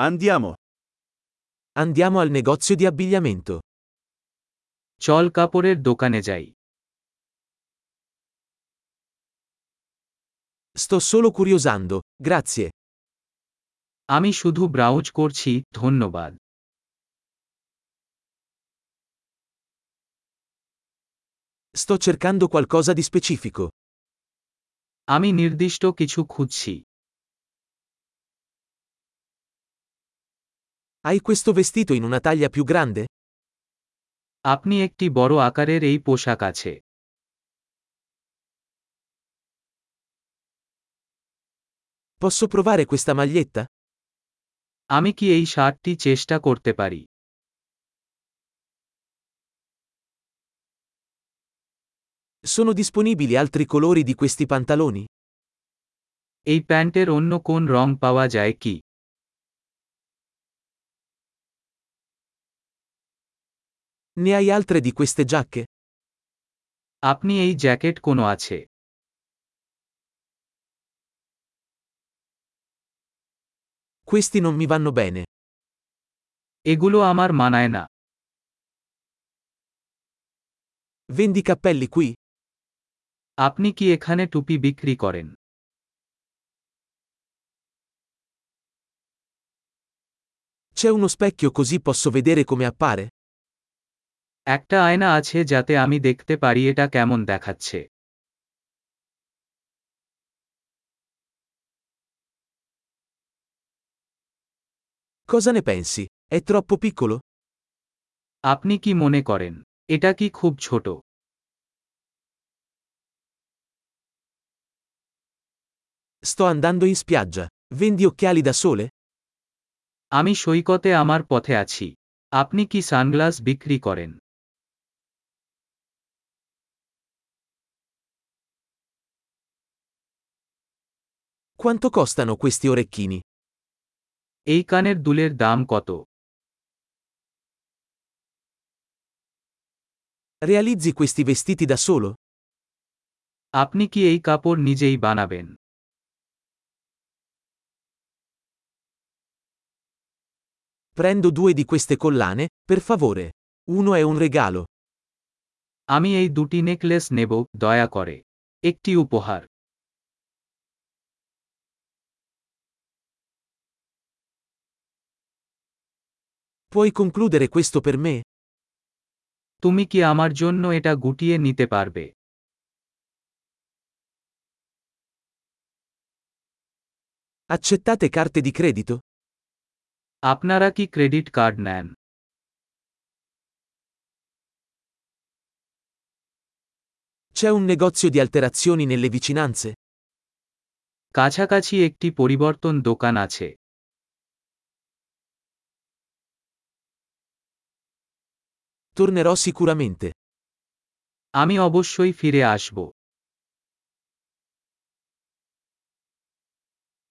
Andiamo. Andiamo al negozio di abbigliamento. চল কাপড়ের দোকানে যাই Sto solo curiosando, grazie. আমি শুধু ব্রাউজ করছি ধন্যবাদ Sto cercando qualcosa di specifico. আমি নির্দিষ্ট কিছু খুঁজছি Hai questo vestito in una taglia più grande? আপনি একটি বড় আকারের এই পোশাক আছে Posso provare questa maglietta? আমি কি এই শার্টটি চেষ্টা করতে পারি Sono disponibili altri colori di questi pantaloni? এই প্যান্টের অন্য কোন রং পাওয়া যায় কি Ne hai altre di queste giacche? আপনি এই জ্যাকেট কোনো আছে Questi non mi vanno bene. এগুলো আমার মানায় না Vendi cappelli qui? আপনি কি এখানে টুপি বিক্রি করেন C'è uno specchio così posso vedere come appare? একটা আয়না আছে যাতে আমি দেখতে পারি এটা কেমন দেখাচ্ছে Cosa ne pensi? È troppo piccolo? আপনি কি মনে করেন এটা কি খুব ছোট Sto andando in spiaggia. Vendi occhiali da sole? আমি সৈকতে আমার পথে আছি আপনি কি সানগ্লাস বিক্রি করেন Quanto costano questi orecchini? এই কানের দুলের দাম কত Realizzi questi vestiti da solo? আপনি কি এই কাপড় নিজেই বানাবেন Prendo due di queste collane, per favore. Uno è un regalo. আমি এই দুটি নেকলেস নেব দয়া করে একটি উপহার Puoi concludere questo per me? তুমি কি আমার জন্য এটা গুটিয়ে নিতে পারবে Accettate carte di credito? আপনারা কি ক্রেডিট কার্ড নেন C'è un negozio di alterazioni nelle vicinanze? কাছাকাছি একটি পরিবর্তন দোকান আছে Tornerò sicuramente. আমি অবশ্যই ফিরে আসব